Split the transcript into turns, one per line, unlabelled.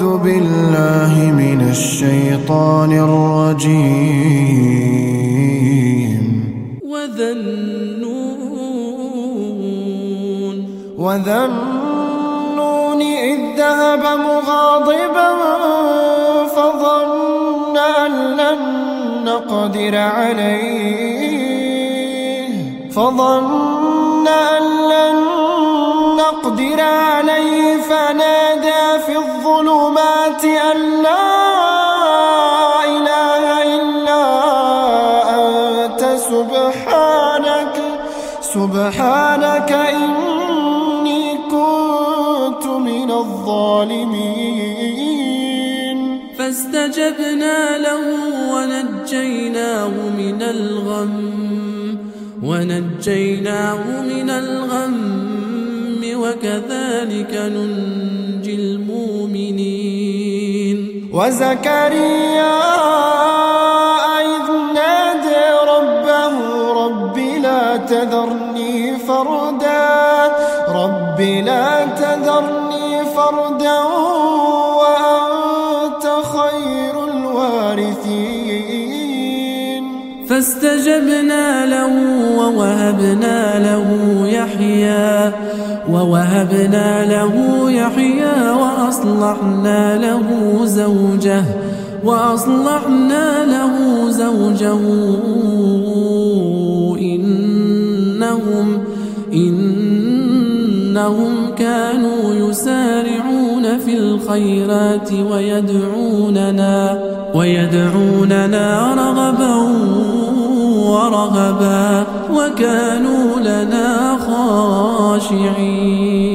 أعوذ بالله من الشيطان الرجيم.
وذنون.
وذنون إذ ذهب مغاضبا فظن أن لن نقدر عليه. فظن أن لن نقدر عليه. فنادى في الظلمات أن لا إله إلا أنت. سبحانك سبحانك إني كنت من الظالمين.
فاستجبنا له ونجيناه من الغم ونجيناه من الغم وكذلك ننجي
وزكريا إذ نادى ربه رب لا تذرني فردا رب لا تذرني فردا وأنت خير الوارثين.
فاستجبنا له ووهبنا له يحيى ووهبنا له يحيى وأصلحنا له زوجه وأصلحنا له زوجه. إنهم إنهم كانوا يسارعون في الخيرات ويدعوننا ويدعوننا رغبا ورهبا وكانوا لنا خاشعين.